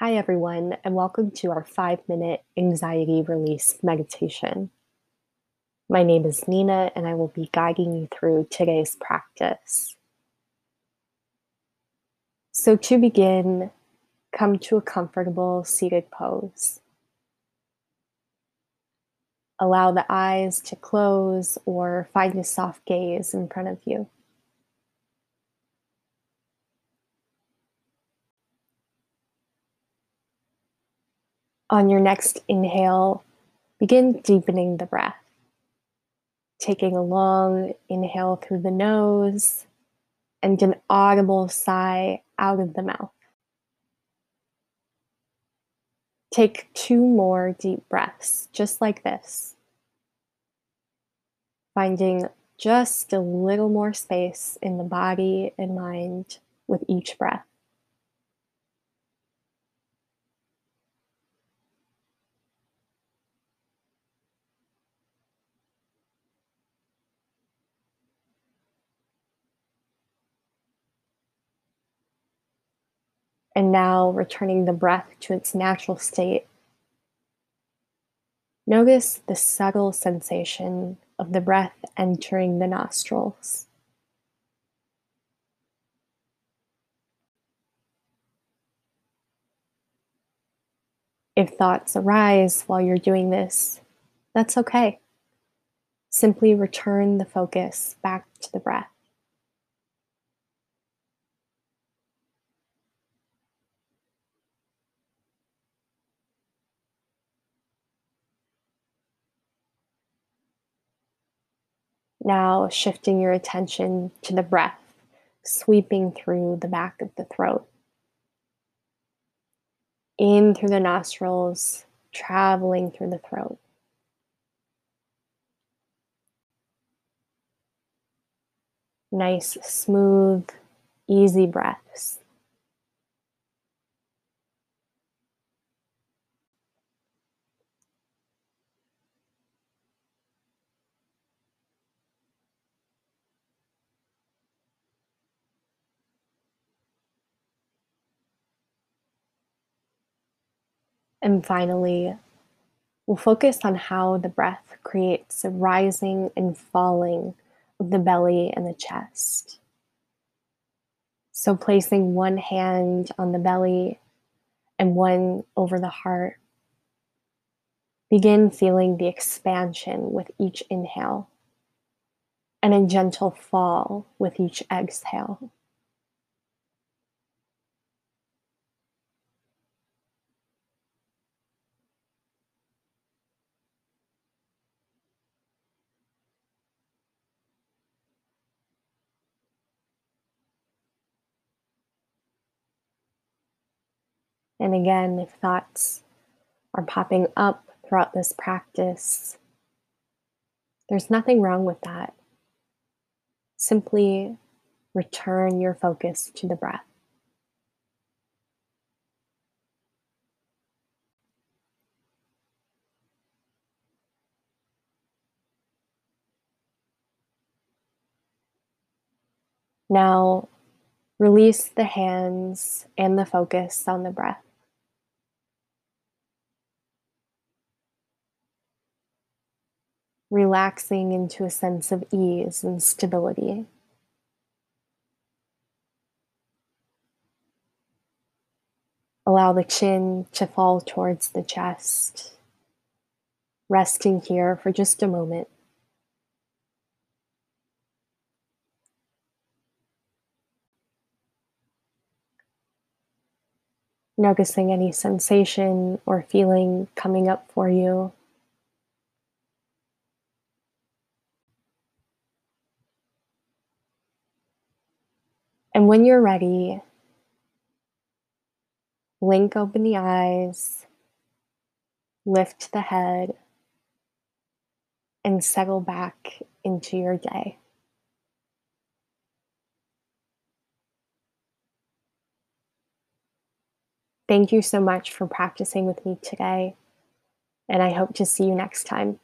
Hi, everyone, and welcome to our five minute anxiety release meditation. My name is Nina, and I will be guiding you through today's practice. So, to begin, come to a comfortable seated pose. Allow the eyes to close or find a soft gaze in front of you. On your next inhale, begin deepening the breath. Taking a long inhale through the nose and an audible sigh out of the mouth. Take two more deep breaths, just like this. Finding just a little more space in the body and mind with each breath. And now returning the breath to its natural state. Notice the subtle sensation of the breath entering the nostrils. If thoughts arise while you're doing this, that's okay. Simply return the focus back to the breath. Now shifting your attention to the breath, sweeping through the back of the throat. In through the nostrils, traveling through the throat. Nice, smooth, easy breaths. And finally, we'll focus on how the breath creates a rising and falling of the belly and the chest. So, placing one hand on the belly and one over the heart. Begin feeling the expansion with each inhale and a gentle fall with each exhale. And again, if thoughts are popping up throughout this practice, there's nothing wrong with that. Simply return your focus to the breath. Now, release the hands and the focus on the breath. Relaxing into a sense of ease and stability. Allow the chin to fall towards the chest, resting here for just a moment. Noticing any sensation or feeling coming up for you. And when you're ready, blink open the eyes, lift the head, and settle back into your day. Thank you so much for practicing with me today, and I hope to see you next time.